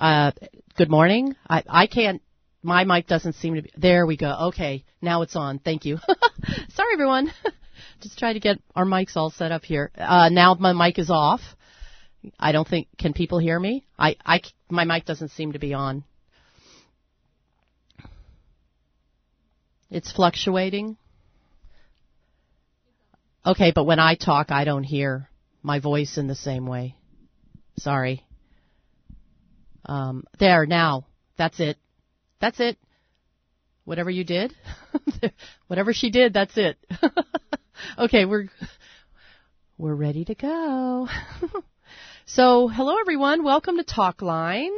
Uh, good morning. I, I can't, my mic doesn't seem to be, there we go. Okay, now it's on. Thank you. Sorry everyone. Just try to get our mics all set up here. Uh, now my mic is off. I don't think, can people hear me? I, I, my mic doesn't seem to be on. It's fluctuating. Okay, but when I talk, I don't hear my voice in the same way. Sorry. Um, there, now. That's it. That's it. Whatever you did, whatever she did, that's it. okay, we're we're ready to go. so, hello everyone. Welcome to Talkline.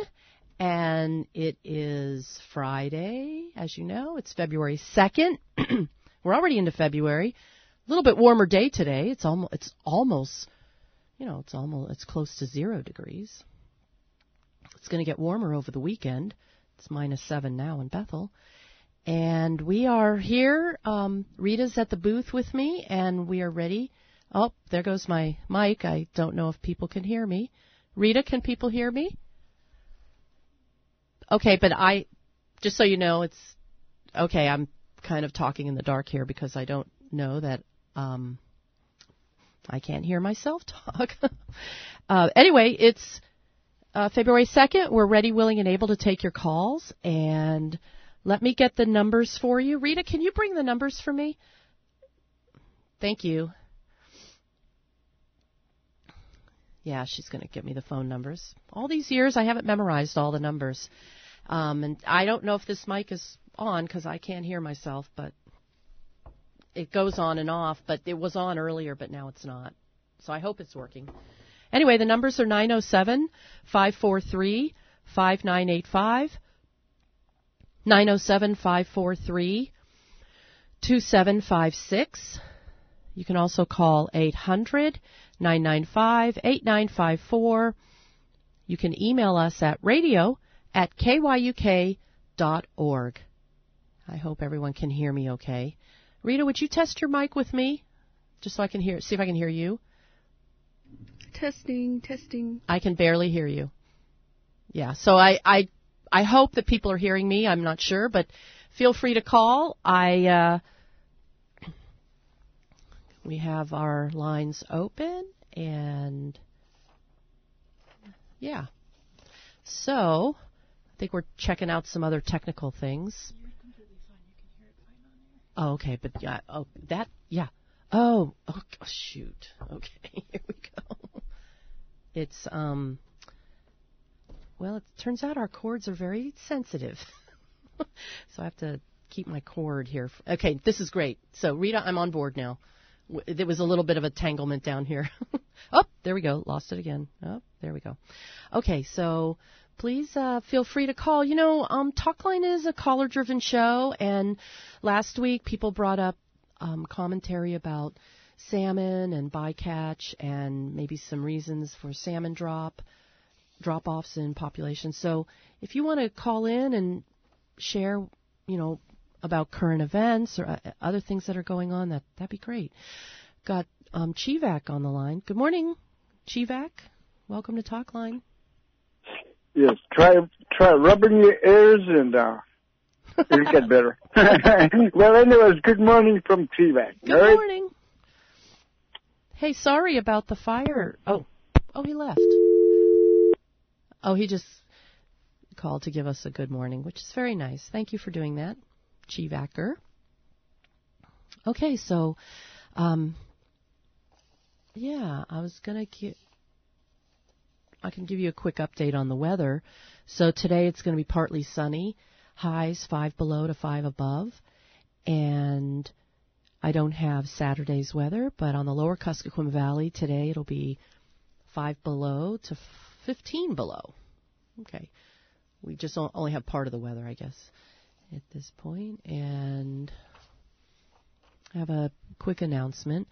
And it is Friday, as you know. It's February 2nd. we're already into February. A little bit warmer day today. It's almost it's almost you know, it's almost it's close to 0 degrees. It's going to get warmer over the weekend. It's minus 7 now in Bethel. And we are here. Um, Rita's at the booth with me, and we are ready. Oh, there goes my mic. I don't know if people can hear me. Rita, can people hear me? Okay, but I, just so you know, it's okay. I'm kind of talking in the dark here because I don't know that um, I can't hear myself talk. uh, anyway, it's uh, February 2nd. We're ready, willing, and able to take your calls. And let me get the numbers for you. Rita, can you bring the numbers for me? Thank you. Yeah, she's going to give me the phone numbers. All these years, I haven't memorized all the numbers. Um, and I don't know if this mic is on because I can't hear myself, but it goes on and off, but it was on earlier, but now it's not. So I hope it's working. Anyway, the numbers are 907 543 5985, 907 543 2756. You can also call 800 995 8954. You can email us at radio at kyuk.org. I hope everyone can hear me okay. Rita, would you test your mic with me? Just so I can hear, see if I can hear you. Testing, testing. I can barely hear you. Yeah, so I, I, I hope that people are hearing me. I'm not sure, but feel free to call. I, uh, we have our lines open and yeah. So, I think we're checking out some other technical things. Oh, okay, but yeah, oh, that, yeah. Oh, oh, shoot. Okay, here we go. It's, um, well, it turns out our cords are very sensitive. so I have to keep my cord here. Okay, this is great. So, Rita, I'm on board now. There was a little bit of a tanglement down here. oh, there we go. Lost it again. Oh, there we go. Okay, so please uh, feel free to call. You know, um, Talkline is a caller driven show, and last week people brought up um, commentary about salmon and bycatch and maybe some reasons for salmon drop drop offs in population. So if you want to call in and share, you know, about current events or uh, other things that are going on, that that'd be great. Got um, Chevak on the line. Good morning, Chevak. Welcome to Talkline. Yes, try try rubbing your ears and uh, it'll get better. well, anyways, good morning from Chevak. Good right? morning. Hey, sorry about the fire. Oh, oh, he left. Oh, he just called to give us a good morning, which is very nice. Thank you for doing that, Chivacker. Okay, so, um, yeah, I was gonna get I can give you a quick update on the weather. So today it's going to be partly sunny, highs 5 below to 5 above, and I don't have Saturday's weather, but on the lower Kuskokwim Valley today it'll be 5 below to 15 below. Okay. We just only have part of the weather, I guess, at this point. And I have a quick announcement.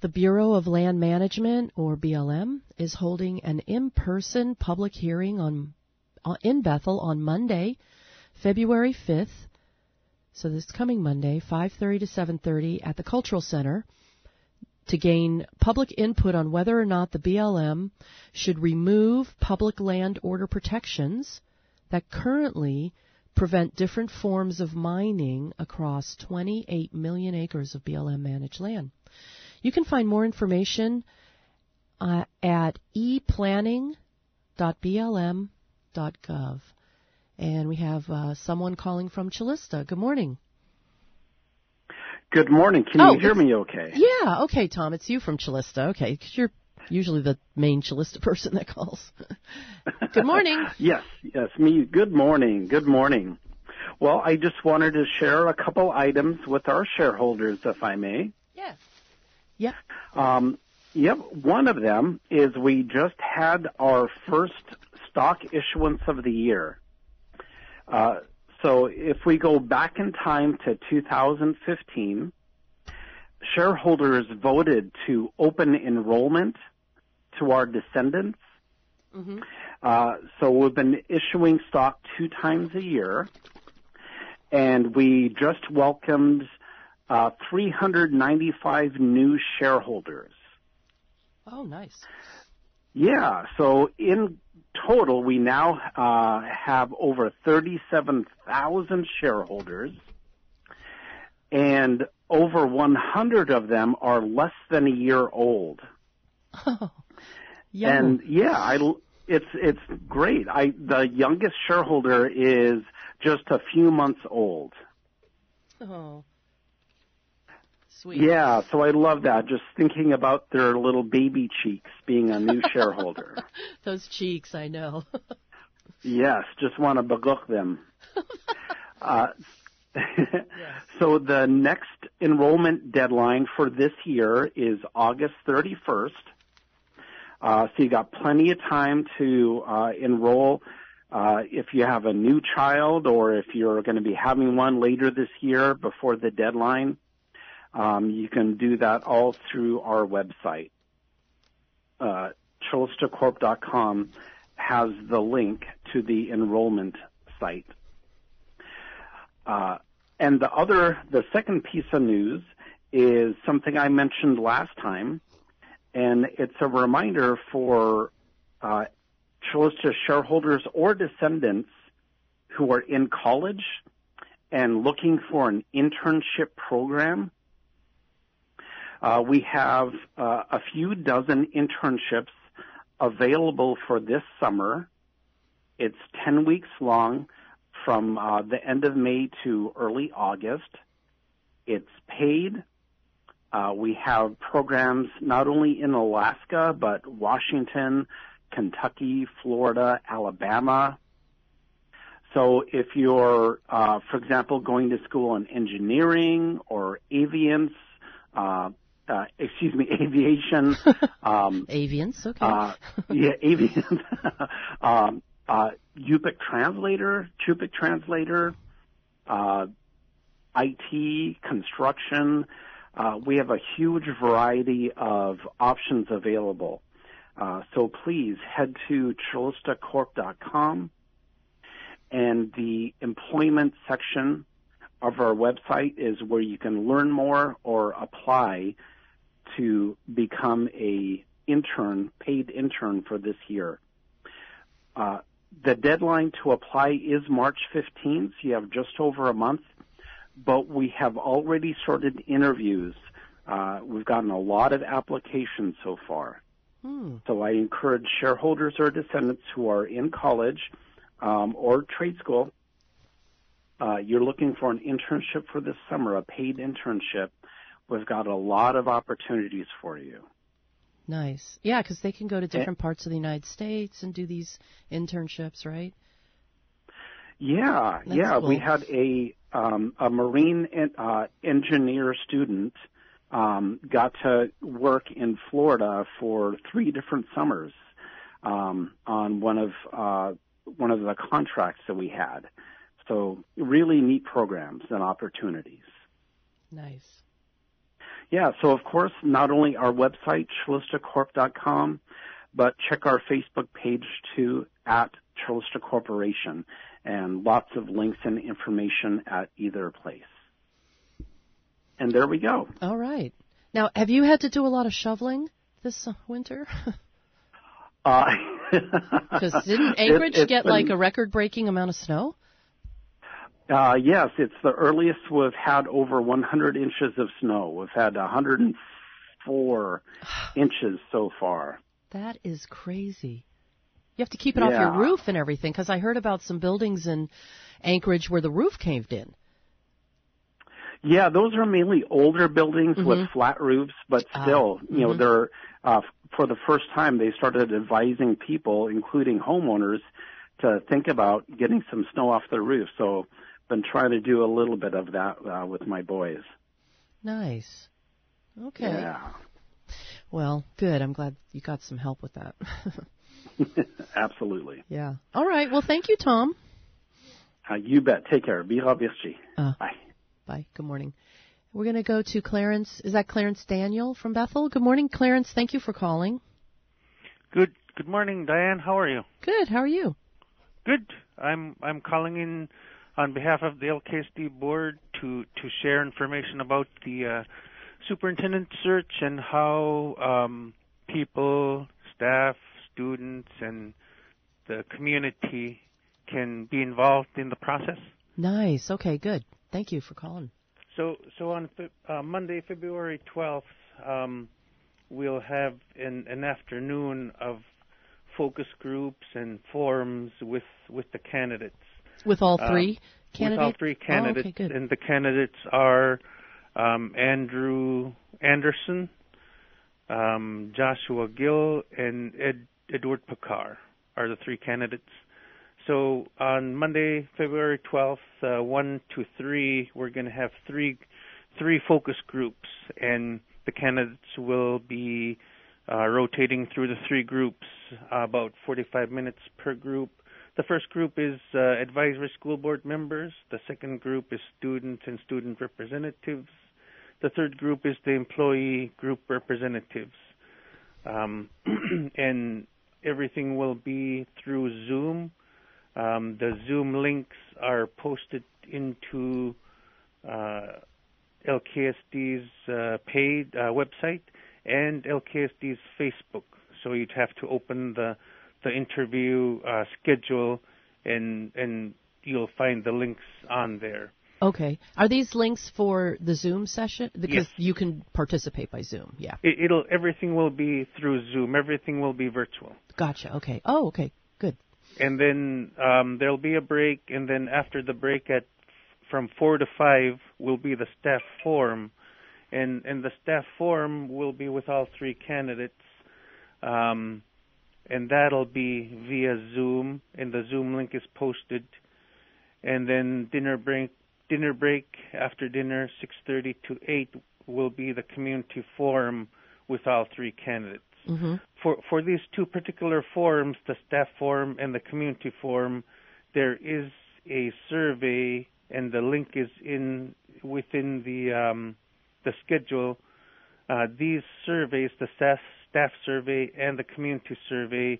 The Bureau of Land Management, or BLM, is holding an in-person public hearing on uh, in Bethel on Monday, February 5th. So this coming Monday, 5:30 to 7:30 at the Cultural Center. to gain public input on whether or not the BLM should remove public land order protections that currently prevent different forms of mining across 28 million acres of BLM managed land. You can find more information uh, at eplanning.blm.gov. And we have uh, someone calling from Calista. Good morning. Good morning. Can Oh, you hear me okay? Yeah, okay, Tom, it's you from Calista. Okay, because you're usually the main Calista person that calls. Good morning. Yes, yes, me. Good morning. Good morning. Well, I just wanted to share a couple items with our shareholders, if I may. Yes. Yeah. Yep. Um, yep, one of them is we just had our first stock issuance of the year. Uh, so if we go back in time to 2015, shareholders voted to open enrollment to our descendants. hmm Uh, so we've been issuing stock two times a year, and we just welcomed uh, 395 new shareholders. Oh, nice. Yeah, so in total, we now uh, have over 37,000 shareholders, and over 100 of them are less than a year old. Oh, young. And yeah, I, it's it's great. I the youngest shareholder is just a few months old. oh, sweet. Yeah, so I love that. Just thinking about their little baby cheeks being a new shareholder. Those cheeks, I know. Yes, just want to belook them. uh, so the next enrollment deadline for this year is August 31st. Uh, so you got plenty of time to uh, enroll uh, if you have a new child or if you're going to be having one later this year before the deadline. Um, you can do that all through our website. Uh, has the link to the enrollment site. Uh, and the other, the second piece of news is something I mentioned last time, and it's a reminder for uh, shareholders or descendants who are in college and looking for an internship program. Uh, we have uh, a few dozen internships available for this summer. It's 10 weeks long from uh, the end of May to early August. It's paid. Uh, we have programs not only in Alaska, but Washington, Kentucky, Florida, Alabama. So if you're, uh, for example, going to school in engineering or aviance, uh, uh, excuse me, aviation, um, Avians, okay. uh, yeah, avian. um, uh, Yupik translator, Chupik translator, uh, IT, construction. Uh, we have a huge variety of options available. Uh, so please head to calistacorp.com and the employment section of our website is where you can learn more or apply to become a intern, paid intern for this year. Uh, the deadline to apply is March 15th. So you have just over a month, but we have already started interviews. Uh, we've gotten a lot of applications so far. Hmm. So I encourage shareholders or descendants who are in college um, or trade school. Uh, you're looking for an internship for this summer, a paid internship. We've got a lot of opportunities for you. Nice. Yeah, because they can go to different parts of the United States and do these internships, right? Yeah, That's yeah. We had a um, a marine en- uh, engineer student um, got to work in Florida for three different summers um, on one of uh, one of the contracts that we had. So really neat programs and opportunities. Nice. Yeah, so of course, not only our website, calistacorp.com, but check our Facebook page too at Calista Corporation and lots of links and information at either place. And there we go. All right. Now, have you had to do a lot of shoveling this winter? Because uh, didn't Anchorage it, get been, like a record-breaking amount of snow? Uh, yes, it's the earliest we've had over 100 inches of snow. We've had 104 inches so far. That is crazy. You have to keep it yeah. off your roof and everything because I heard about some buildings in Anchorage where the roof caved in. Yeah, those are mainly older buildings mm-hmm. with flat roofs, but ah, still, uh, you know, mm-hmm. they're uh, for the first time they started advising people, including homeowners, to think about getting some snow off their roof. So, been trying to do a little bit of that uh, with my boys. Nice. Okay. Yeah. Well, good. I'm glad you got some help with that. Absolutely. Yeah. All right. Well, thank you, Tom. Uh, you bet. Take care. Be Uh, bye. Bye. Good morning. We're going to go to Clarence. Is that Clarence Daniel from Bethel? Good morning, Clarence. Thank you for calling. Good. Good morning, Diane. How are you? Good. How are you? Good. I'm I'm calling in on behalf of the LKSD board to to share information about the uh, superintendent search and how um, people, staff, students, and the community can be involved in the process. Nice. Okay, good. Thank you for calling. So, so on uh, Monday, February 12th, um, we'll have an, an afternoon of focus groups and forums with with the candidates. With all uh, three candidates. With all three candidates, oh, okay, and the candidates are um, Andrew Anderson, um, Joshua Gill, and Ed, Edward Picard are the three candidates. So on Monday, February 12th, uh, 1 to 3, we're going to have three three focus groups, and the candidates will be uh, rotating through the three groups, uh, about 45 minutes per group. The first group is uh, advisory school board members. The second group is students and student representatives. The third group is the employee group representatives. Um, and everything will be through Zoom. Um, the Zoom links are posted into uh, LKSD's uh, paid uh, website and LKSD's Facebook. So you'd have to open the the interview uh, schedule, and and you'll find the links on there. Okay. Are these links for the Zoom session? Because yes. you can participate by Zoom. Yeah. It, will Everything will be through Zoom. Everything will be virtual. Gotcha. Okay. Oh, okay. Good. And then um, there'll be a break, and then after the break at from four to five will be the staff forum, and and the staff forum will be with all three candidates, um, and that'll be via Zoom, and the Zoom link is posted, and then dinner break dinner break after dinner 6:30 to 8 will be the community forum with all three candidates. Mm-hmm. For for these two particular forums, the staff forum and the community forum, there is a survey and the link is in within the um, the schedule. Uh, these surveys, the staff staff survey and the community survey,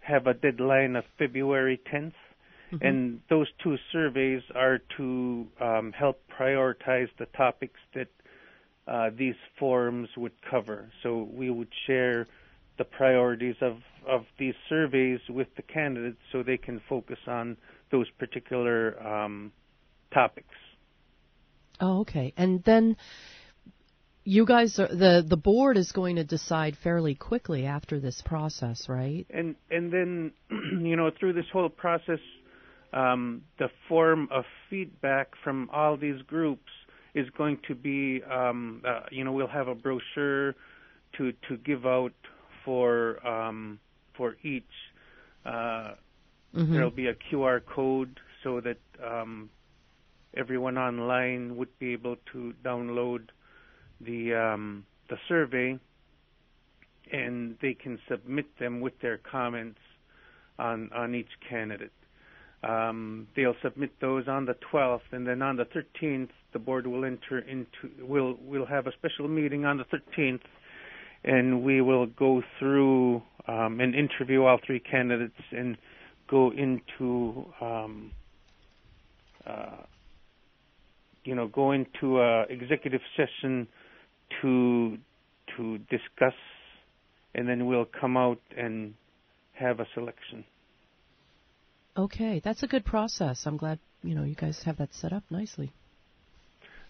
have a deadline of February 10th. Mm-hmm. And those two surveys are to um, help prioritize the topics that uh, these forums would cover. So we would share the priorities of, of these surveys with the candidates so they can focus on those particular um, topics. Oh, okay. And then you guys are the the board is going to decide fairly quickly after this process, right? And and then you know through this whole process um, the form of feedback from all these groups is going to be, um, uh, you know, we'll have a brochure to to give out for um, for each. Uh, mm-hmm. There'll be a QR code so that um, everyone online would be able to download the um, the survey, and they can submit them with their comments on on each candidate. Um, they'll submit those on the 12th, and then on the 13th, the board will enter into. We'll we'll have a special meeting on the 13th, and we will go through um, and interview all three candidates and go into. Um, uh, you know, go into a executive session to to discuss, and then we'll come out and have a selection. Okay, that's a good process. I'm glad you know you guys have that set up nicely.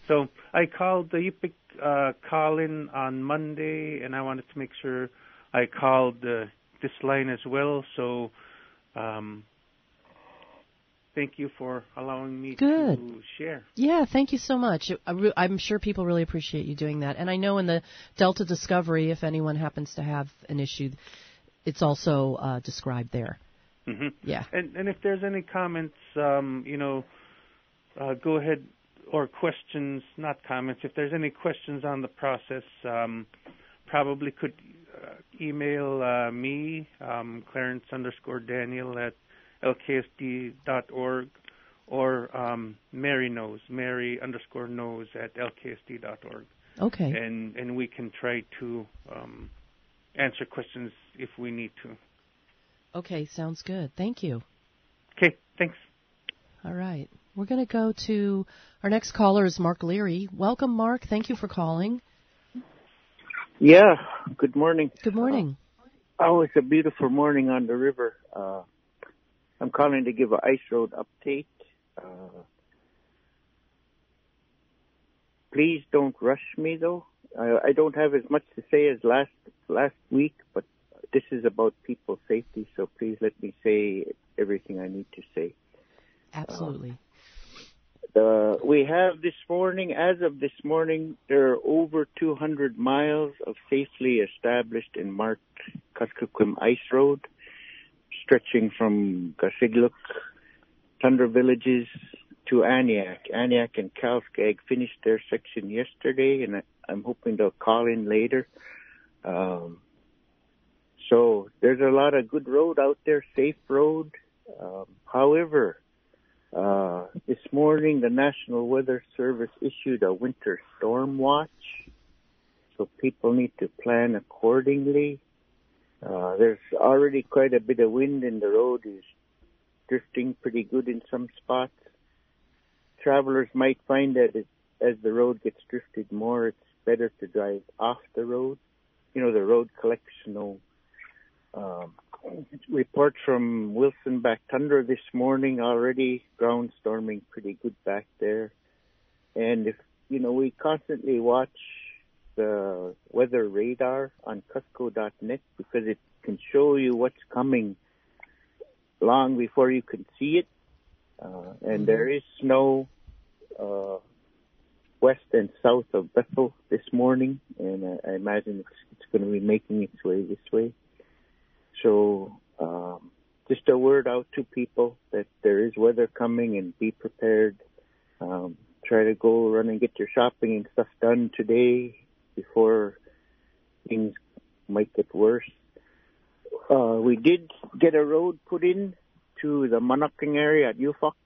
So I called the Yupik uh, call in on Monday, and I wanted to make sure I called uh, this line as well. So um, thank you for allowing me Good. to share. Yeah, thank you so much. I'm sure people really appreciate you doing that. And I know in the Delta Discovery, if anyone happens to have an issue, it's also uh, described there. hmm Yeah. And and if there's any comments, um, you know, uh, go ahead or questions, not comments. If there's any questions on the process, um, probably could uh, email uh, me, um, Clarence underscore Daniel at lksd.org, or um, Mary knows, Mary underscore knows at lksd.org, Okay. and and we can try to um, answer questions if we need to. Okay, sounds good. Thank you. Okay, thanks. All right. We're going to go to our next caller is Mark Leary. Welcome, Mark. Thank you for calling. Yeah, good morning. Good morning. Oh, it's a beautiful morning on the river. Uh, I'm calling to give an ice road update. Uh, please don't rush me though. I, I don't have as much to say as last last week, but this is about people's safety, so please let me say everything I need to say. Absolutely. Uh, we have this morning, as of this morning, there are over 200 miles of safely established and marked Kuskokwim Ice Road, stretching from Kasigluk, Tundra Villages to Aniak. Aniak and Kalskag finished their section yesterday, and I'm hoping they'll call in later. Um, so there's a lot of good road out there, safe road. Um, however, uh, this morning, the National Weather Service issued a winter storm watch, so people need to plan accordingly. Uh, there's already quite a bit of wind, and the road is drifting pretty good in some spots. Travelers might find that it, as the road gets drifted more, it's better to drive off the road. You know, the road collects snow. Um, report from Wilson back Tundra this morning already ground storming pretty good back there. And if, you know, we constantly watch the weather radar on Cusco.net because it can show you what's coming long before you can see it. Uh, and there is snow, uh, west and south of Bethel this morning, and I, I imagine it's, it's going to be making its way this way. So, um, just a word out to people that there is weather coming and be prepared. Um, try to go run and get your shopping and stuff done today before things might get worse. Uh, we did get a road put in to the Monaking area at Ufok,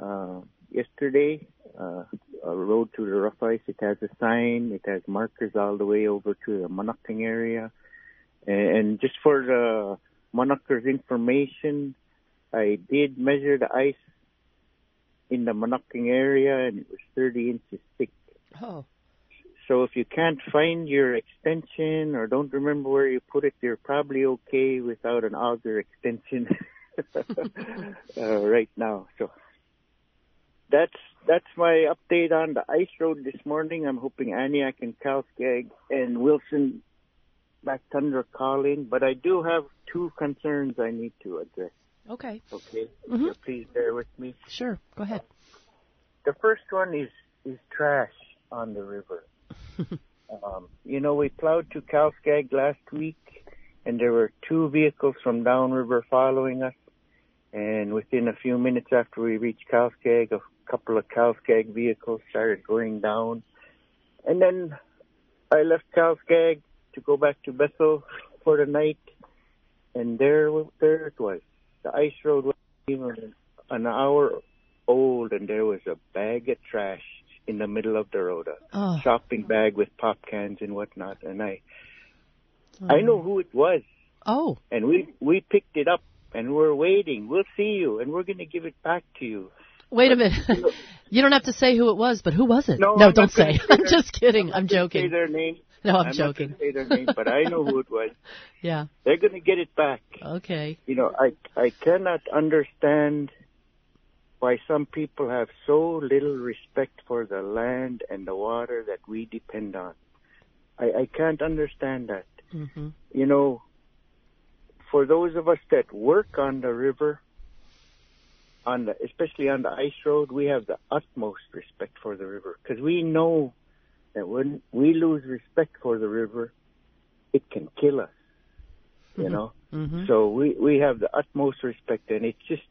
uh, yesterday. Uh, a road to the rough ice. It has a sign. It has markers all the way over to the Monaking area. And just for the Monocker's information, I did measure the ice in the Monaking area and it was 30 inches thick. Oh, So if you can't find your extension or don't remember where you put it, you're probably okay without an auger extension uh, right now. So that's that's my update on the ice road this morning. I'm hoping Aniak and Kalskag and Wilson back Tundra call in, but I do have two concerns I need to address. okay. Okay, Mhm. so please bear with me. Sure. Go ahead. The first one is is trash on the river. Um, you know, we plowed to Kalskag last week, and there were two vehicles from downriver following us. And within a few minutes after we reached Kalskag, a couple of Kalskag vehicles started going down. And then I left Kalskag to go back to Bethel for the night, and there, there it was. The ice road was even an hour old, and there was a bag of trash in the middle of the road, a Oh, shopping bag with pop cans and whatnot. And I, I mm. know who it was, Oh, and we we picked it up, and we're waiting. We'll see you, and we're going to give it back to you. Wait a minute. You don't have to say who it was, but who was it? No, no I'm don't say. say I'm just kidding. I'm Say joking. their name. No, I'm not joking. say their name, but I know who it was. Yeah. They're going to get it back. Okay. You know, I I cannot understand why some people have so little respect for the land and the water that we depend on. I, I can't understand that. hmm You know, for those of us that work on the river, on the especially on the ice road, we have the utmost respect for the river because we know that when we lose respect for the river, it can kill us. You Mhm. know. hmm So we we have the utmost respect, and it's just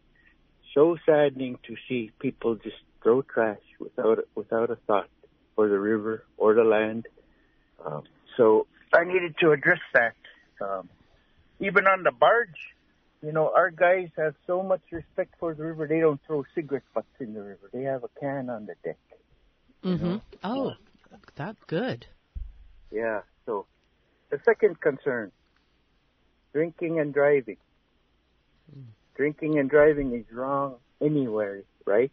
so saddening to see people just throw trash without without a thought for the river or the land. Um, so I needed to address that. Um, even on the barge, you know, our guys have so much respect for the river. They don't throw cigarette butts in the river. They have a can on the deck. hmm Oh, that good. Yeah. So the second concern, drinking and driving. Drinking and driving is wrong anywhere, right?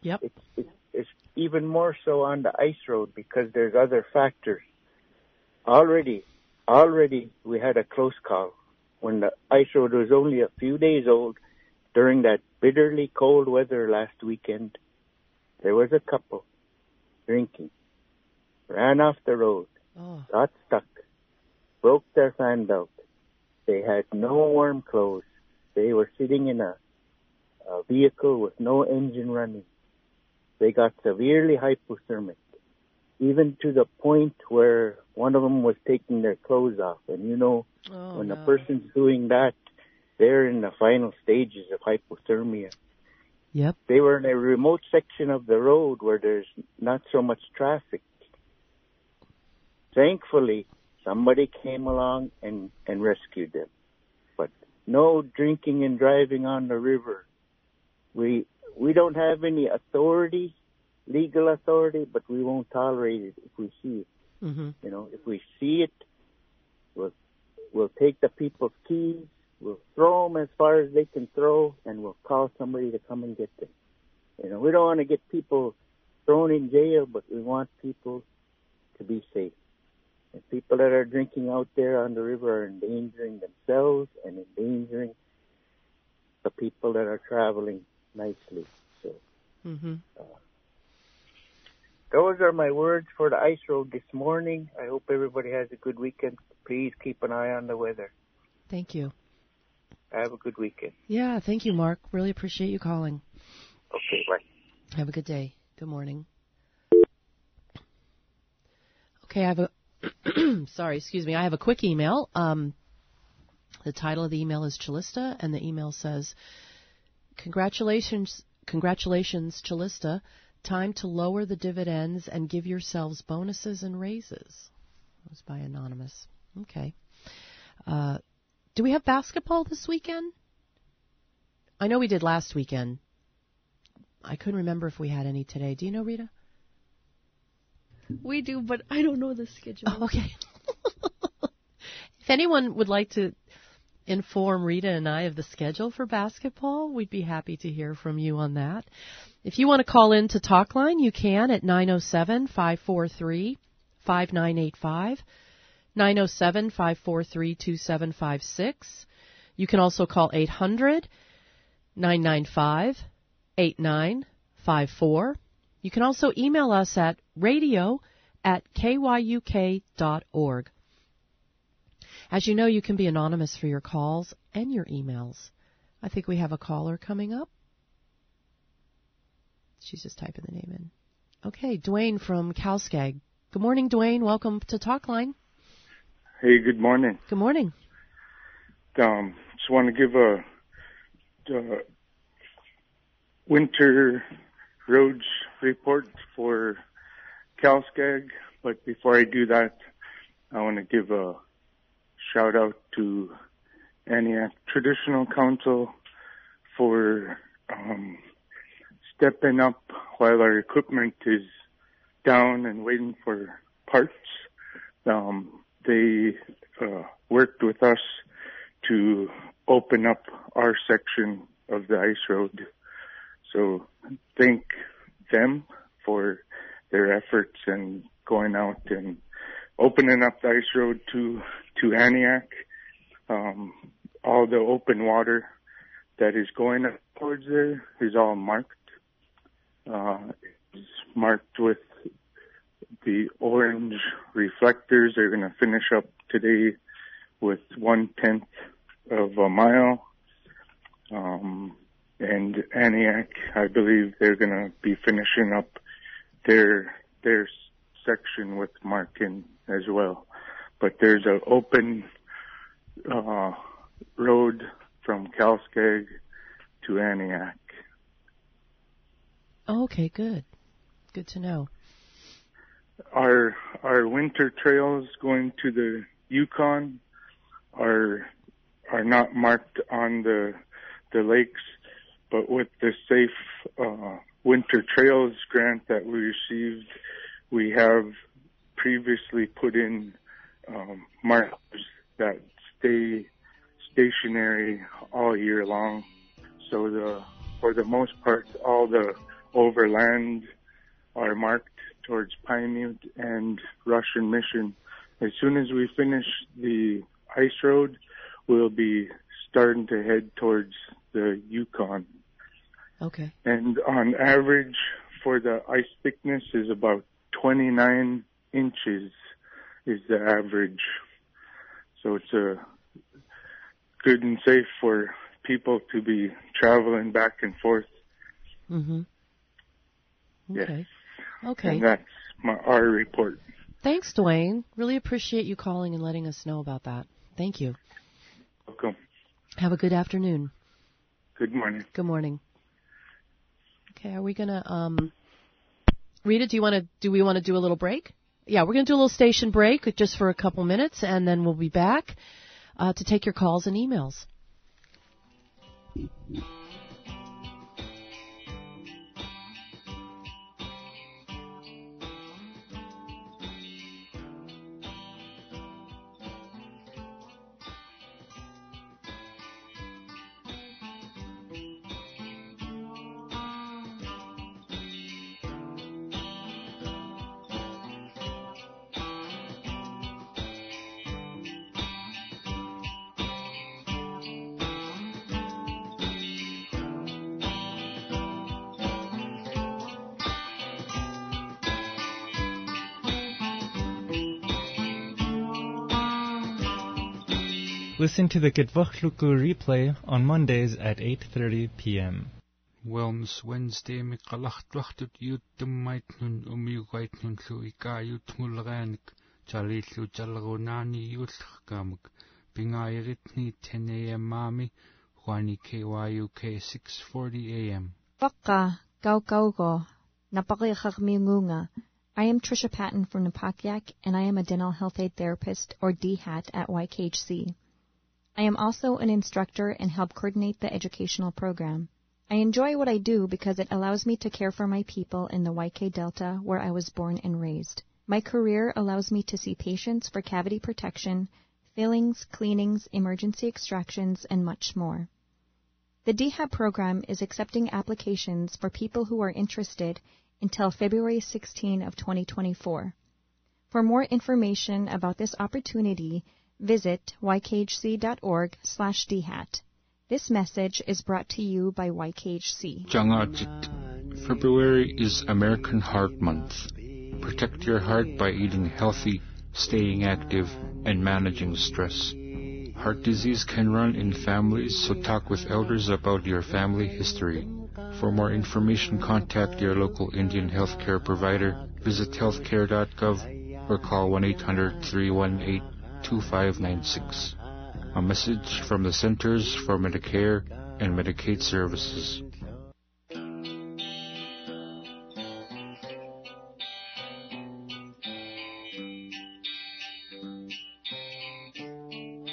Yep. It's, it's, it's even more so on the ice road because there's other factors. Already, already we had a close call when the ice road was only a few days old during that bitterly cold weather last weekend. There was a couple drinking, ran off the road, Oh. got stuck, broke their fan belt. They had no warm clothes. They were sitting in a, a vehicle with no engine running. They got severely hypothermic, even to the point where one of them was taking their clothes off. And you know, Oh, when no. a person's doing that, they're in the final stages of hypothermia. Yep. They were in a remote section of the road where there's not so much traffic. Thankfully, somebody came along and, and rescued them. No drinking and driving on the river. We, we don't have any authority, legal authority, but we won't tolerate it if we see it. hmm You know, if we see it, we'll, we'll take the people's keys, we'll throw them as far as they can throw, and we'll call somebody to come and get them. You know, we don't want to get people thrown in jail, but we want people to be safe. And people that are drinking out there on the river are endangering themselves and endangering the people that are traveling nicely. So hmm those are my words for the ice road this morning. I hope everybody has a good weekend. Please keep an eye on the weather. Thank you. Have a good weekend. Yeah, thank you, Mark. Really appreciate you calling. Okay, bye. Have a good day. Good morning. Okay, I have a sorry, excuse me. I have a quick email. Um, the title of the email is Calista, and the email says, "Congratulations, congratulations, Calista. Time to lower the dividends and give yourselves bonuses and raises." It was by anonymous. Okay. Uh, do we have basketball this weekend? I know we did last weekend. I couldn't remember if we had any today. Do you know, Rita? We do, but I don't know the schedule. Oh, okay. if anyone would like to inform Rita and I of the schedule for basketball, we'd be happy to hear from you on that. If you want to call in to Talkline, you can at 907 543 5985. 907 543 2756. You can also call 800 995 8954. You can also email us at radio at kyuk.org. As you know, you can be anonymous for your calls and your emails. I think we have a caller coming up. She's just typing the name in. Okay, Dwayne from Kalskag. Good morning, Dwayne. Welcome to Talkline. Hey, good morning. Good morning. Um, just want to give a uh, winter roads report for Kalskag, but before I do that, I want to give a shout out to Aniak Traditional Council for um, stepping up while our equipment is down and waiting for parts. Um, they uh, worked with us to open up our section of the ice road. So thank them for their efforts and going out and opening up the ice road to to Aniak. Um, all the open water that is going up towards there is all marked. Uh, it's marked with the orange reflectors. They're going to finish up today with one tenth of a mile. Um, and Aniak, I believe they're going to be finishing up their their section with marking as well. But there's an open uh, road from Kalskag to Aniak. Oh, okay, good. Good to know. Our our winter trails going to the Yukon are are not marked on the the lakes, but with the safe uh, winter trails grant that we received, we have previously put in um, markers that stay stationary all year long. So the for the most part, all the overland are marked towards Pymute and Russian Mission. As soon as we finish the ice road, we'll be starting to head towards the Yukon. Okay. And on average, for the ice thickness is about 29 inches is the average. So it's a good and safe for people to be traveling back and forth. Mhm. Yes. Okay. Okay. And that's my, our report. Thanks, Dwayne. Really appreciate you calling and letting us know about that. Thank you. Welcome. Have a good afternoon. Good morning. Good morning. Okay, are we gonna um Rita, do you wanna do we wanna do a little break? Yeah, we're gonna do a little station break just for a couple minutes and then we'll be back uh, to take your calls and emails. Listen to the Gitvuchluku replay on Mondays at 8.30 p.m. Wellness Wednesday mi qalaxtluartut yuuttummaitnun umiugaitnun lu ikaayutmulraanik jalillu jalrunaani yuullrkaamuk pingaayiritni 10 a.m. maami Juani KYUK 640 a.m. Waka, gau gau go. I am Trisha Patton from Napakiak, and I am a dental health aid therapist, or DHAT, at YKHC. I am also an instructor and help coordinate the educational program. I enjoy what I do because it allows me to care for my people in the YK Delta where I was born and raised. My career allows me to see patients for cavity protection, fillings, cleanings, emergency extractions, and much more. The DHAT program is accepting applications for people who are interested until February 16 of 2024. For more information about this opportunity, visit ykhc.org slash dhat. This message is brought to you by YKHC. February is American Heart Month. Protect your heart by eating healthy, staying active, and managing stress. Heart disease can run in families, so talk with elders about your family history. For more information, contact your local Indian healthcare provider, visit healthcare.gov, or call 1 800 318 2596. A message from the Centers for Medicare and Medicaid Services.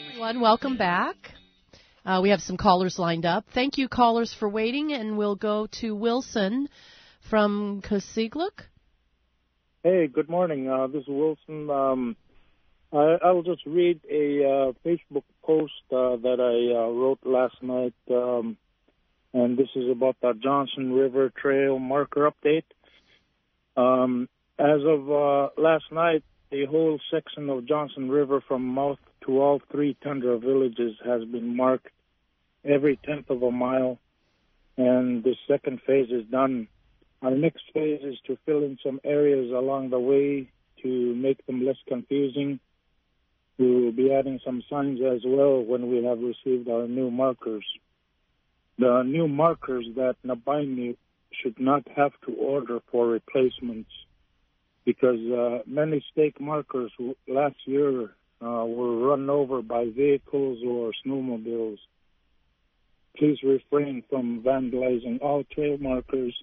Everyone, welcome back. Uh, we have some callers lined up. Thank you, callers, for waiting, and we'll go to Wilson from Kasigluk. Hey, good morning. Uh, this is Wilson. Um, I, I'll just read a uh, Facebook post uh, that I uh, wrote last night. Um, and this is about the Johnson River Trail marker update. Um, as of uh, last night, the whole section of Johnson River from mouth to all three tundra villages has been marked every tenth of a mile, and the second phase is done. Our next phase is to fill in some areas along the way to make them less confusing. We will be adding some signs as well when we have received our new markers. The new markers that Napaimute should not have to order for replacements because uh, many stake markers last year uh, were run over by vehicles or snowmobiles. Please refrain from vandalizing all trail markers,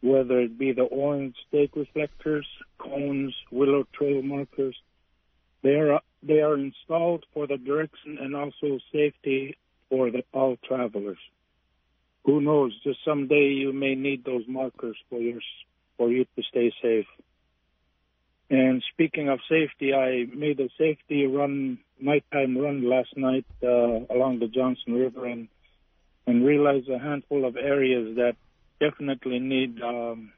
whether it be the orange stake reflectors, cones, willow trail markers. They are they are installed for the direction and also safety for the, all travelers. Who knows? Just someday you may need those markers for your for you to stay safe. And speaking of safety, I made a safety run, nighttime run last night uh, along the Johnson River and and realized a handful of areas that definitely need um,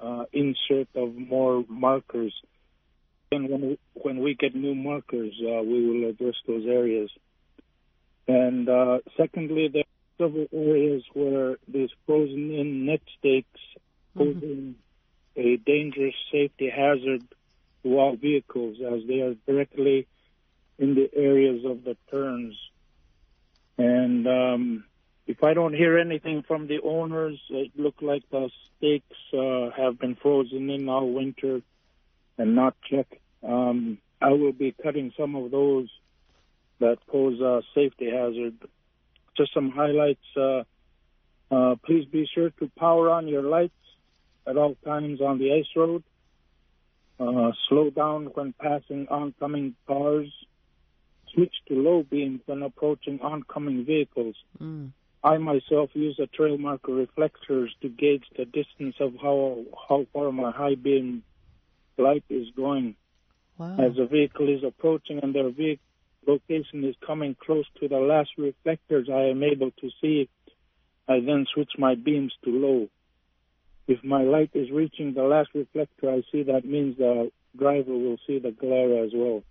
uh, insert of more markers. And when we, when we get new markers, uh, we will address those areas. And uh, secondly, there are several areas where there's frozen-in net stakes posing mm-hmm. a dangerous safety hazard to all vehicles as they are directly in the areas of the turns. And um, if I don't hear anything from the owners, it looks like the stakes uh, have been frozen in all winter and not checked. Um, I will be cutting some of those that pose a safety hazard. Just some highlights. Uh, uh, please be sure to power on your lights at all times on the ice road. Uh, slow down when passing oncoming cars. Switch to low beam when approaching oncoming vehicles. Mm. I myself use a trail marker reflectors to gauge the distance of how how far my high beam light is going. Wow. As the vehicle is approaching and their vehicle location is coming close to the last reflectors I am able to see, I then switch my beams to low. If my light is reaching the last reflector I see, that means the driver will see the glare as well.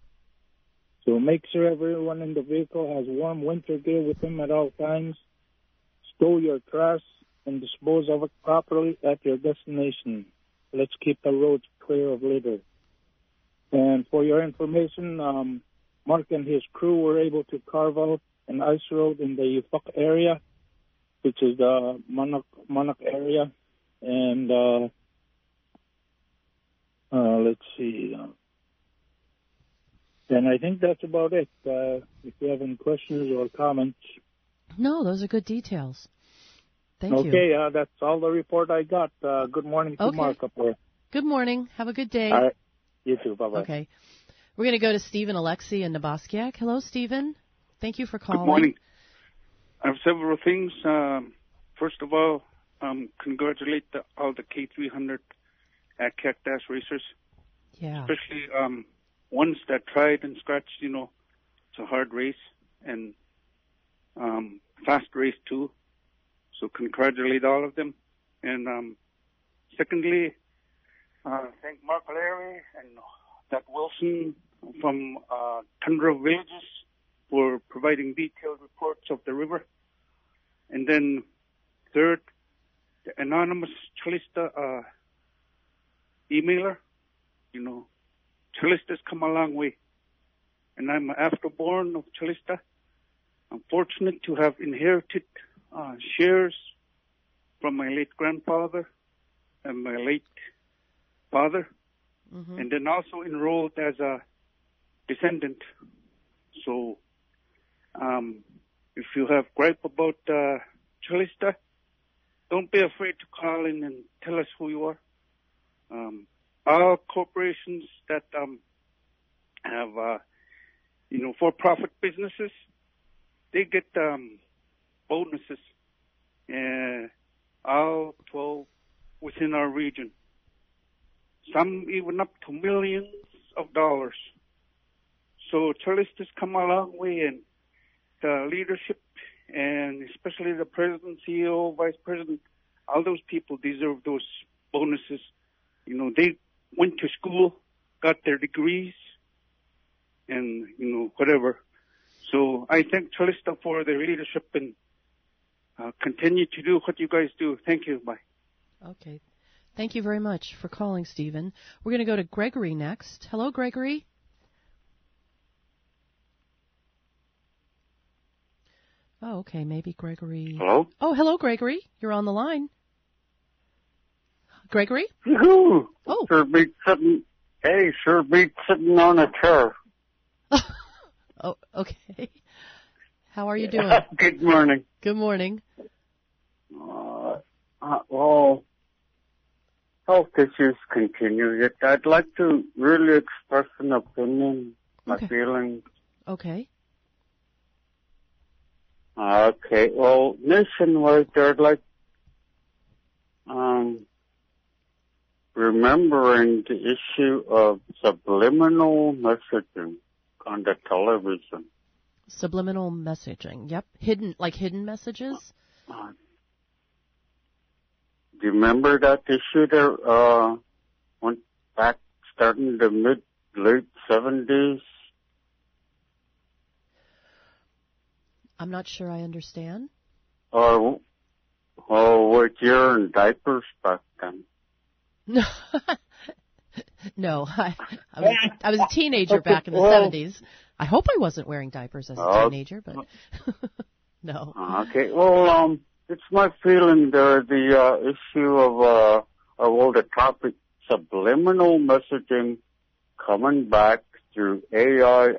So make sure everyone in the vehicle has warm winter gear with them at all times. Stow your trash and dispose of it properly at your destination. Let's keep the roads clear of litter. And for your information, um, Mark and his crew were able to carve out an ice road in the Yufuk area, which is the Monok, Monok area and uh, uh, let's see. Uh, and I think that's about it. Uh, if you have any questions or comments. No, those are good details. Thank okay, you. Okay, uh, that's all the report I got. Uh, good morning to okay. Mark up there. Good morning. Have a good day. All right. You too. Bye bye. Okay. We're going to go to Stephen Alexi in Napaskiak. Hello, Stephen. Thank you for calling. Good morning. I have several things. Um, first of all, um, congratulate the, all the K300 at Cactus racers. Yeah. Especially um, ones that tried and scratched. You know, it's a hard race and um, fast race too. So congratulate all of them. And um, secondly, uh, thank Mark Leary and Doug Wilson from uh, Tundra Villages for providing detailed reports of the river. And then third, the anonymous Calista uh, emailer. You know, Calista's come a long way. And I'm an afterborn of Calista. I'm fortunate to have inherited uh, shares from my late grandfather and my late father, mm-hmm. and then also enrolled as a descendant. So, um, if you have gripe about uh, Calista, don't be afraid to call in and tell us who you are. Um, all corporations that um, have, uh, you know, for-profit businesses, they get um, bonuses, uh, all 12 within our region. Some even up to millions of dollars. So Charlies has come a long way, and the leadership and especially the president, CEO, vice president, all those people deserve those bonuses. You know, they went to school, got their degrees, and you know whatever. So I thank Calista for the leadership and uh, continue to do what you guys do. Thank you. Bye. Okay. Thank you very much for calling, Stephen. We're going to go to Gregory next. Hello, Gregory. Oh, okay. Maybe Gregory. Hello? Oh, hello, Gregory. You're on the line. Gregory? Oh. Sure beat sitting, hey, sure beat sitting on a chair. Oh, okay. How are you doing? Good morning. Good morning. Uh, uh, well, health issues continue. Yet I'd like to really express an opinion, my Okay. feelings. Okay. Okay, well, nationwide, they're like, um, remembering the issue of subliminal messaging on the television. Subliminal messaging. Yep. Hidden, like hidden messages? Uh, do you remember that issue there, uh, went back starting the mid, late 70s? I'm not sure I understand. Or, oh, what you're in diapers back then? No. no, I, I, was, I was a teenager back in the Well- 70s. I hope I wasn't wearing diapers as a Oh. teenager, but no. Okay, well, um, it's my feeling there, the, uh, issue of, uh, of all the topic subliminal messaging coming back through AI,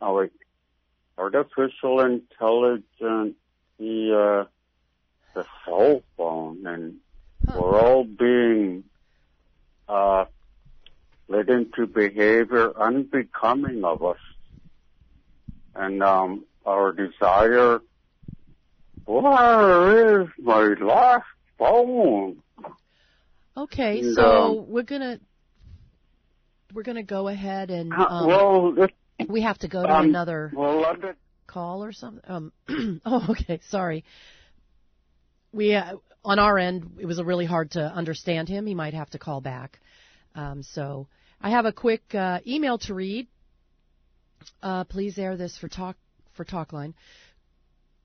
oh artificial intelligence, the, uh, the cell phone, and we're all being, uh, led into behavior unbecoming of us. And, um, our desire, where is my last phone? Okay, And, so um, we're gonna we're gonna go ahead and Uh, um, well, we have to go to um, another well, call or something. Um, oh, okay, sorry. We uh, on our end, it was really hard to understand him. He might have to call back. Um, so I have a quick uh, email to read. Uh, please air this for talk for Talkline.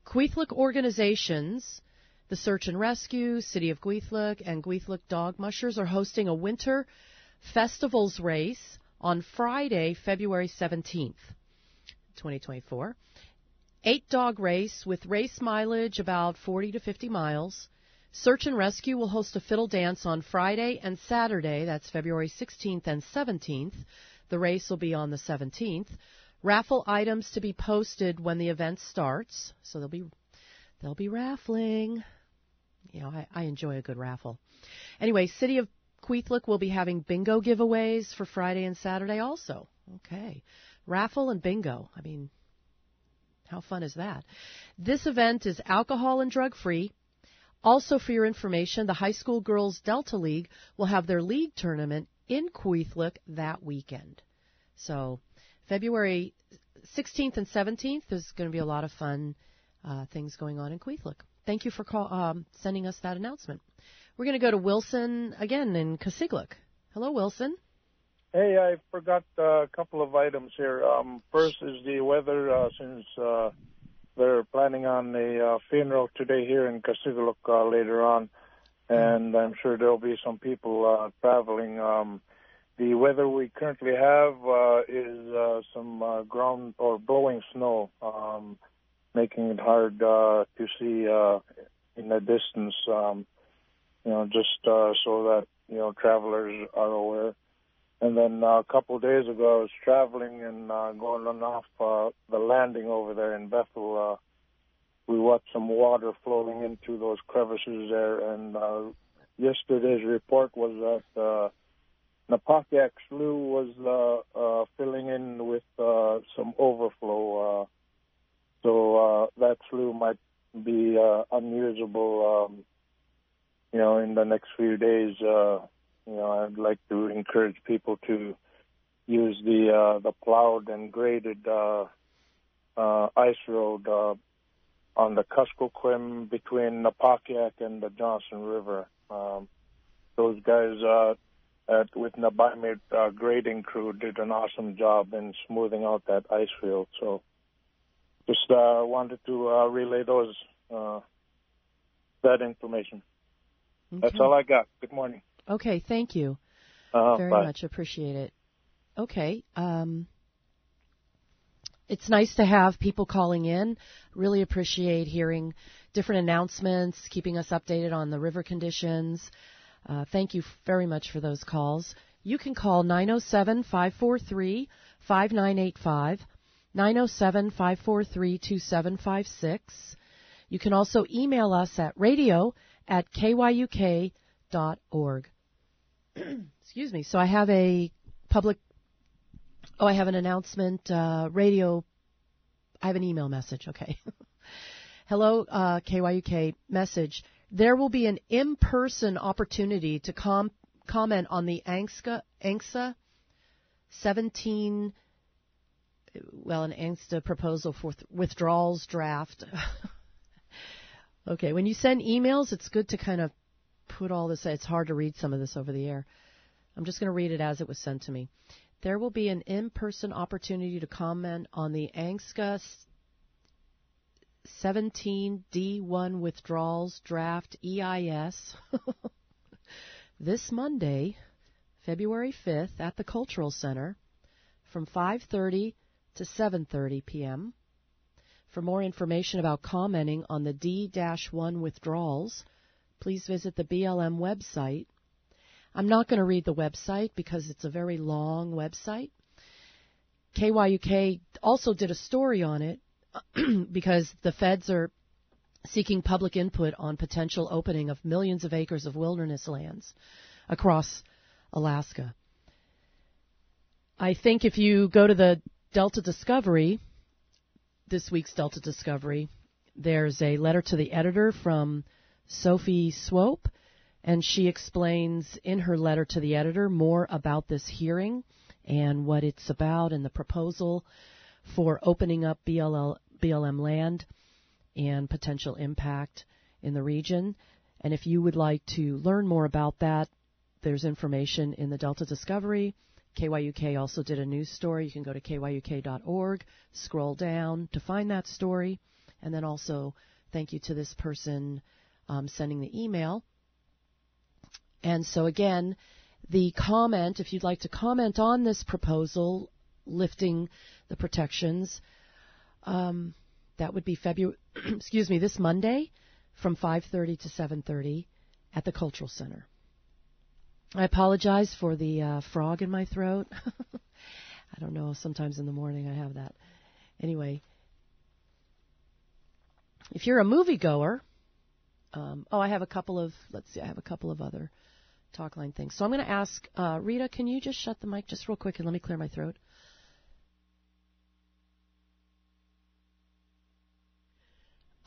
Kwethluk organizations, the Search and Rescue, City of Kwethluk, and Kwethluk Dog Mushers are hosting a winter festivals race on Friday, February 17th, 2024. Eight dog race with race mileage about 40 to 50 miles. Search and Rescue will host a fiddle dance on Friday and Saturday. That's February 16th and 17th. The race will be on the 17th. Raffle items to be posted when the event starts. So they'll be they'll be raffling. You know, I, I enjoy a good raffle. Anyway, City of Kwethluk will be having bingo giveaways for Friday and Saturday also. Okay. Raffle and bingo. I mean, how fun is that? This event is alcohol and drug free. Also, for your information, the High School Girls Delta League will have their league tournament in Kwethluk that weekend. So, February 16th and 17th, there's going to be a lot of fun uh, things going on in Kwethluk. Thank you for call, um, sending us that announcement. We're going to go to Wilson again in Kasigluk. Hello, Wilson. Hey, I forgot uh, a couple of items here. Um, first is the weather, uh, since uh, they're planning on a uh, funeral today here in Kasigluk uh, later on, and I'm sure there'll be some people uh, traveling. Um, the weather we currently have uh, is uh, some uh, ground or blowing snow, um, making it hard uh, to see uh, in the distance. Um, you know, just uh, so that you know travelers are aware. And then a couple of days ago, I was traveling and going on off the landing over there in Bethel. Uh, we watched some water flowing into those crevices there, and uh, yesterday's report was that Napakiak Slough was uh, uh, filling in with uh, some overflow. Uh, so uh, that slough might be uh, unusable, um, you know, in the next few days. You know, I'd like to encourage people to use the the plowed and graded ice road on the Kuskokwim between Napakiak and the Johnson River. Um, those guys at, with Napaimute uh, grading crew did an awesome job in smoothing out that ice field. So just uh, wanted to uh, relay those uh, that information. Okay. That's all I got. Good morning. Okay, thank you Uh, very bye. much. Appreciate it. Okay. Um, it's nice to have people calling in. Really appreciate hearing different announcements, keeping us updated on the river conditions. Uh, thank you very much for those calls. You can call 907 543 5985, 907 543 2756. You can also email us at radio at kyuk.org. Excuse me. So I have a public, oh, I have an announcement, uh, radio, I have an email message, okay. Hello, uh, KYUK message. There will be an in-person opportunity to com- comment on the ANCSA, ANCSA 17, well, an ANCSA proposal for th- withdrawals draft. okay, when you send emails, it's good to kind of put all this, it's hard to read some of this over the air. I'm just going to read it as it was sent to me. There will be an in-person opportunity to comment on the ANCSA 17D1 withdrawals draft EIS this Monday, February 5th at the Cultural Center from 5:30 to 7:30 p.m. For more information about commenting on the D-1 withdrawals, please visit the BLM website. I'm not going to read the website because it's a very long website. KYUK also did a story on it because the feds are seeking public input on potential opening of millions of acres of wilderness lands across Alaska. I think if you go to the Delta Discovery, this week's Delta Discovery, there's a letter to the editor from Sophie Swope, and she explains in her letter to the editor more about this hearing and what it's about and the proposal for opening up BLL, BLM land and potential impact in the region. And if you would like to learn more about that, there's information in the Delta Discovery. KYUK also did a news story. You can go to kyuk.org, scroll down to find that story, and then also thank you to this person um, sending the email. And so again, the comment, if you'd like to comment on this proposal lifting the protections, um, that would be February, excuse me, this Monday from 5:30 to 7:30 at the Cultural Center. I apologize for the uh, frog in my throat. I don't know. Sometimes in the morning I have that. Anyway, if you're a moviegoer, um, oh, I have a couple of. Let's see, I have a couple of other talk line things. So I'm going to ask uh, Rita. Can you just shut the mic just real quick and let me clear my throat?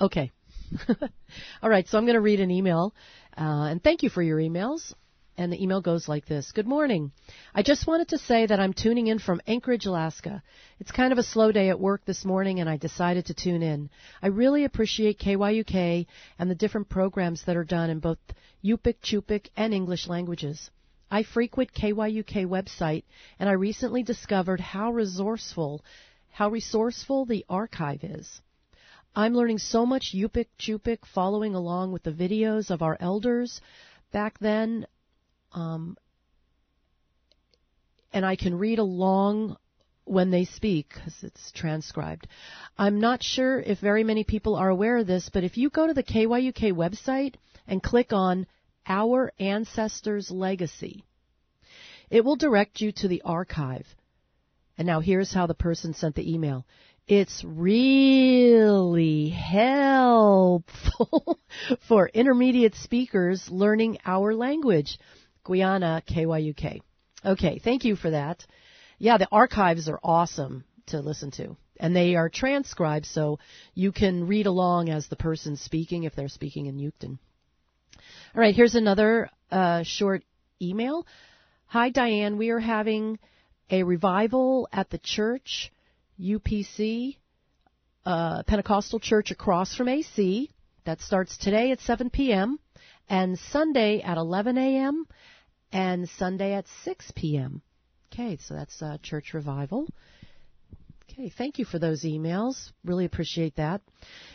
Okay. All right, so I'm going to read an email, uh, and thank you for your emails. And the email goes like this Good morning. I just wanted to say that I'm tuning in from Anchorage, Alaska. It's kind of a slow day at work this morning, and I decided to tune in. I really appreciate KYUK and the different programs that are done in both Yupik, Cup'ik, and English languages. I frequent KYUK website, and I recently discovered how resourceful, how resourceful the archive is. I'm learning so much Yupik Cup'ik following along with the videos of our elders back then. Um, and I can read along when they speak because it's transcribed. I'm not sure if very many people are aware of this, but if you go to the KYUK website and click on Our Ancestors Legacy, it will direct you to the archive. And now here's how the person sent the email. It's really helpful for intermediate speakers learning our language. Quyana, KYUK. Okay, thank you for that. Yeah, the archives are awesome to listen to. And they are transcribed so you can read along as the person speaking if they're speaking in Yugtun. All right, here's another uh, short email. Hi, Diane. We are having a revival at the church UPC uh, Pentecostal church across from AC. That starts today at 7 p.m. and Sunday at 11 a.m. and Sunday at 6 p.m. Okay, so that's uh, church revival. Okay, thank you for those emails. Really appreciate that.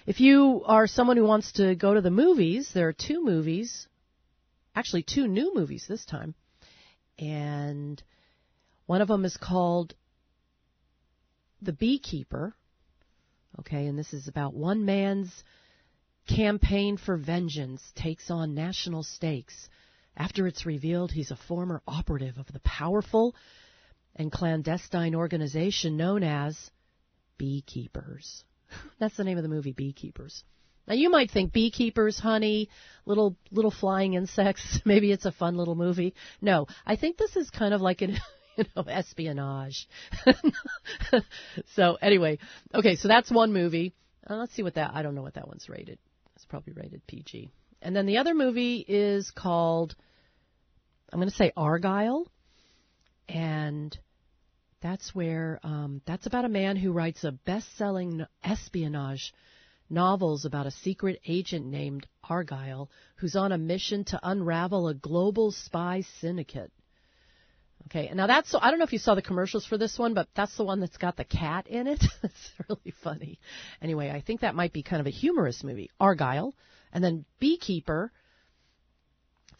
If you are someone who wants to go to the movies, there are two movies, actually two new movies this time, and one of them is called The Beekeeper. Okay, and this is about one man's campaign for vengeance takes on national stakes after it's revealed he's a former operative of the powerful and clandestine organization known as Beekeepers. That's the name of the movie, Beekeepers. Now you might think beekeepers, honey, little little flying insects. Maybe it's a fun little movie. No, I think this is kind of like an you know espionage. so anyway, okay, so that's one movie. Uh, let's see what that. I don't know what that one's rated. It's probably rated PG. And then the other movie is called. I'm going to say Argyle, and that's where um, that's about a man who writes a best-selling espionage novels about a secret agent named Argyle who's on a mission to unravel a global spy syndicate. Okay, now that's so I don't know if you saw the commercials for this one, but that's the one that's got the cat in it. it's really funny. Anyway, I think that might be kind of a humorous movie. Argyle, and then Beekeeper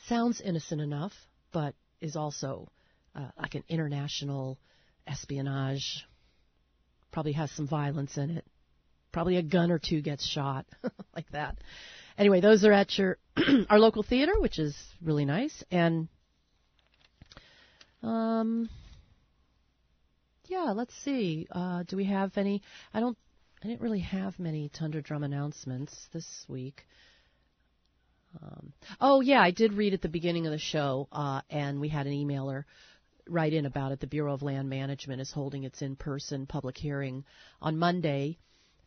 sounds innocent enough, but is also uh, like an international espionage. Probably has some violence in it. Probably a gun or two gets shot, like that. Anyway, those are at your our local theater, which is really nice, and um, yeah, let's see. Uh, do we have any? I don't. I didn't really have many Tundra Drum announcements this week. Um, oh yeah, I did read at the beginning of the show, uh, and we had an emailer write in about it. The Bureau of Land Management is holding its in-person public hearing on Monday,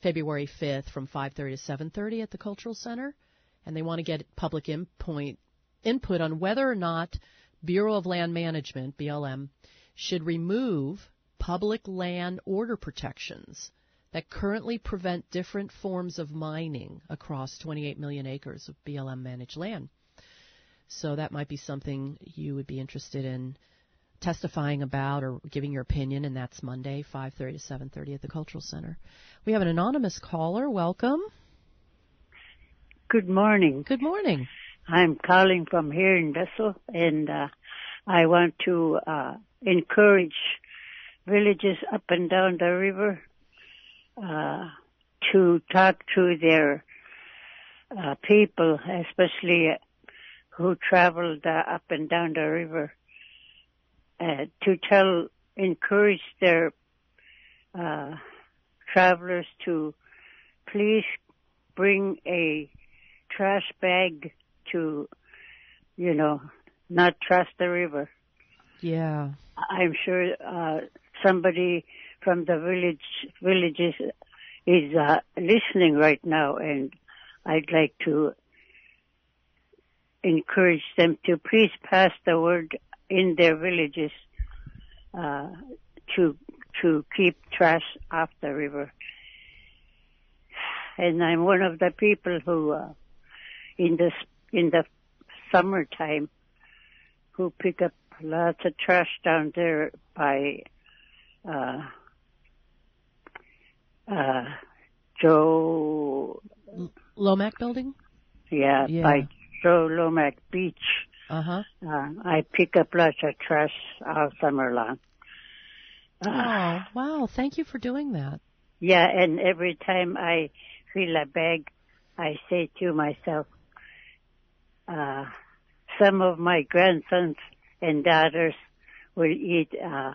February 5th, from 5:30 to 7:30 at the Cultural Center, and they want to get public input input on whether or not Bureau of Land Management, BLM, should remove public land order protections that currently prevent different forms of mining across 28 million acres of BLM managed land. So that might be something you would be interested in testifying about or giving your opinion, and that's Monday, 5:30 to 7:30 at the Cultural Center. We have an anonymous caller. Welcome. Good morning. Good morning. I'm calling from here in Bessel, and uh, I want to uh, encourage villages up and down the river uh, to talk to their uh, people, especially who traveled uh, up and down the river, uh, to tell, encourage their travelers to please bring a trash bag to, you know, not trust the river. Yeah. I'm sure uh, somebody from the village villages is uh, listening right now, and I'd like to encourage them to please pass the word in their villages uh, to to keep trash off the river. And I'm one of the people who, uh, in the in the summertime who pick up lots of trash down there by uh uh Joe Lomack building? Yeah, Yeah. by Joe Lomack Beach. Uh-huh. Uh I pick up lots of trash all summer long. Uh, Oh, wow. Thank you for doing that. Yeah, and every time I fill a bag, I say to myself, uh, some of my grandsons and daughters will eat uh,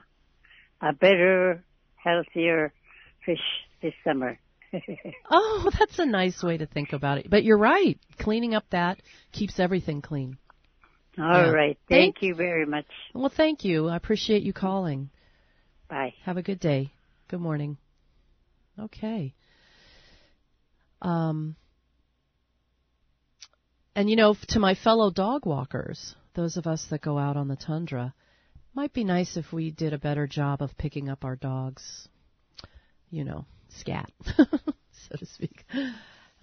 a better, healthier fish this summer. Oh, that's a nice way to think about it. But you're right. Cleaning up that keeps everything clean. All Yeah. right. Thank you very much. Well, thank you. I appreciate you calling. Bye. Have a good day. Good morning. Okay. Um, and you know, to my fellow dog walkers, those of us that go out on the tundra, might be nice if we did a better job of picking up our dogs. You know, scat. so to speak.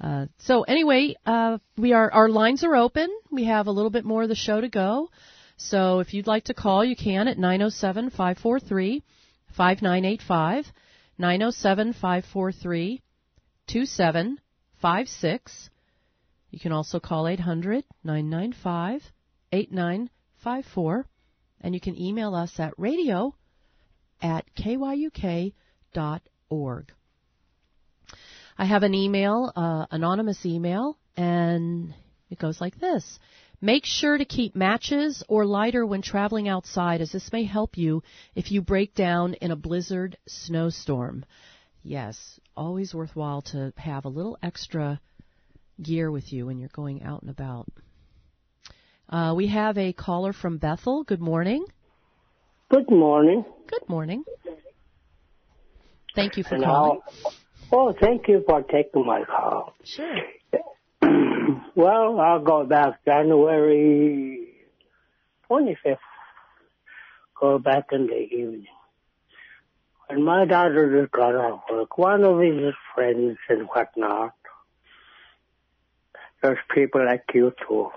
Uh, so anyway, uh, we are our lines are open. We have a little bit more of the show to go. So if you'd like to call, you can at 907-543-5985, 907-543-2756. You can also call 800-995-8954, and you can email us at radio at kyuk.org. I have an email, uh, anonymous email, and it goes like this. Make sure to keep matches or lighter when traveling outside as this may help you if you break down in a blizzard snowstorm. Yes, always worthwhile to have a little extra gear with you when you're going out and about. Uh, we have a caller from Bethel. Good morning. Good morning. Good morning. Thank you for And calling. I'll- Oh, thank you for taking my call. Sure. well, I'll go back January 25th. Go back in the evening. When my daughter just got off work, one of his friends and whatnot, there's people like you too.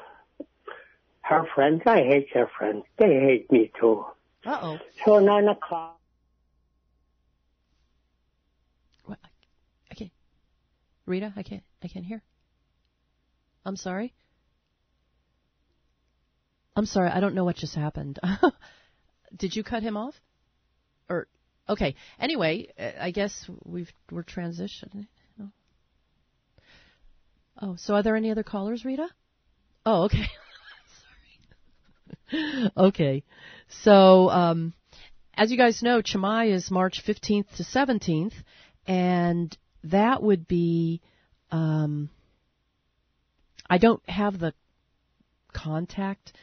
Her friends, I hate her friends. They hate me too. Uh oh. So nine o'clock. Okay, Rita, I can't I can't hear. I'm sorry. I'm sorry, I don't know what just happened. Did you cut him off? Or okay. Anyway, I guess we've we're transitioning. Oh. so are there any other callers, Rita? Oh, okay. sorry. okay. So, um as you guys know, Cama-i is March 15th to 17th, and that would be um, I don't have the contact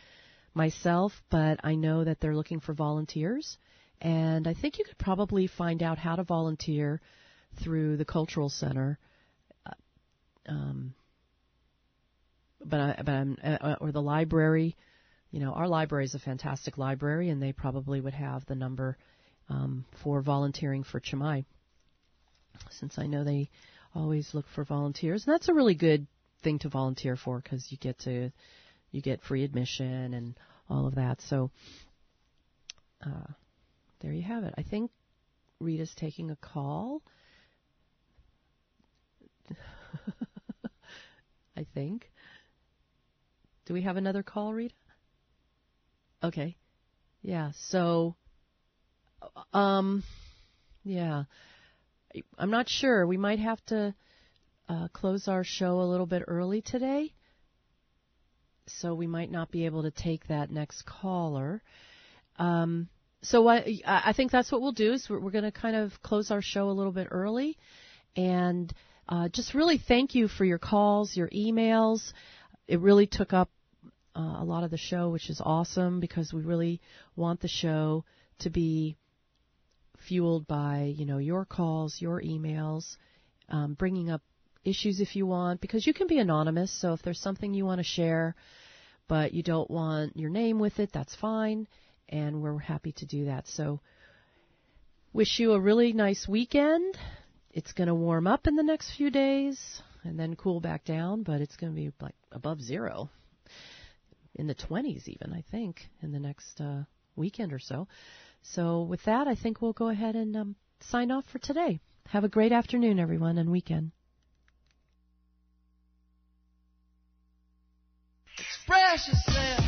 myself, but I know that they're looking for volunteers, and I think you could probably find out how to volunteer through the cultural center. Uh, Um, but I, but I'm, uh, or the library. You know, our library is a fantastic library, and they probably would have the number um, for volunteering for Cama-i since I know they always look for volunteers, and that's a really good thing to volunteer for because you get to you get free admission and all of that. So uh, there you have it. I think Rita's taking a call. I think. Do we have another call, Rita? Okay. Yeah. So, um, yeah. I'm not sure. We might have to uh, close our show a little bit early today, so we might not be able to take that next caller. Um, so what, I think that's what we'll do is we're, we're going to kind of close our show a little bit early, and uh, just really thank you for your calls, your emails. It really took up uh, a lot of the show, which is awesome because we really want the show to be fueled by you know your calls, your emails, um, bringing up issues if you want, because you can be anonymous. So if there's something you want to share, but you don't want your name with it, that's fine, and we're happy to do that. So wish you a really nice weekend. It's going to warm up in the next few days and then cool back down, but it's going to be like above zero in the 20s even, I think, in the next uh, weekend or so. So with that, I think we'll go ahead and um, sign off for today. Have a great afternoon, everyone, and weekend. Express yourself.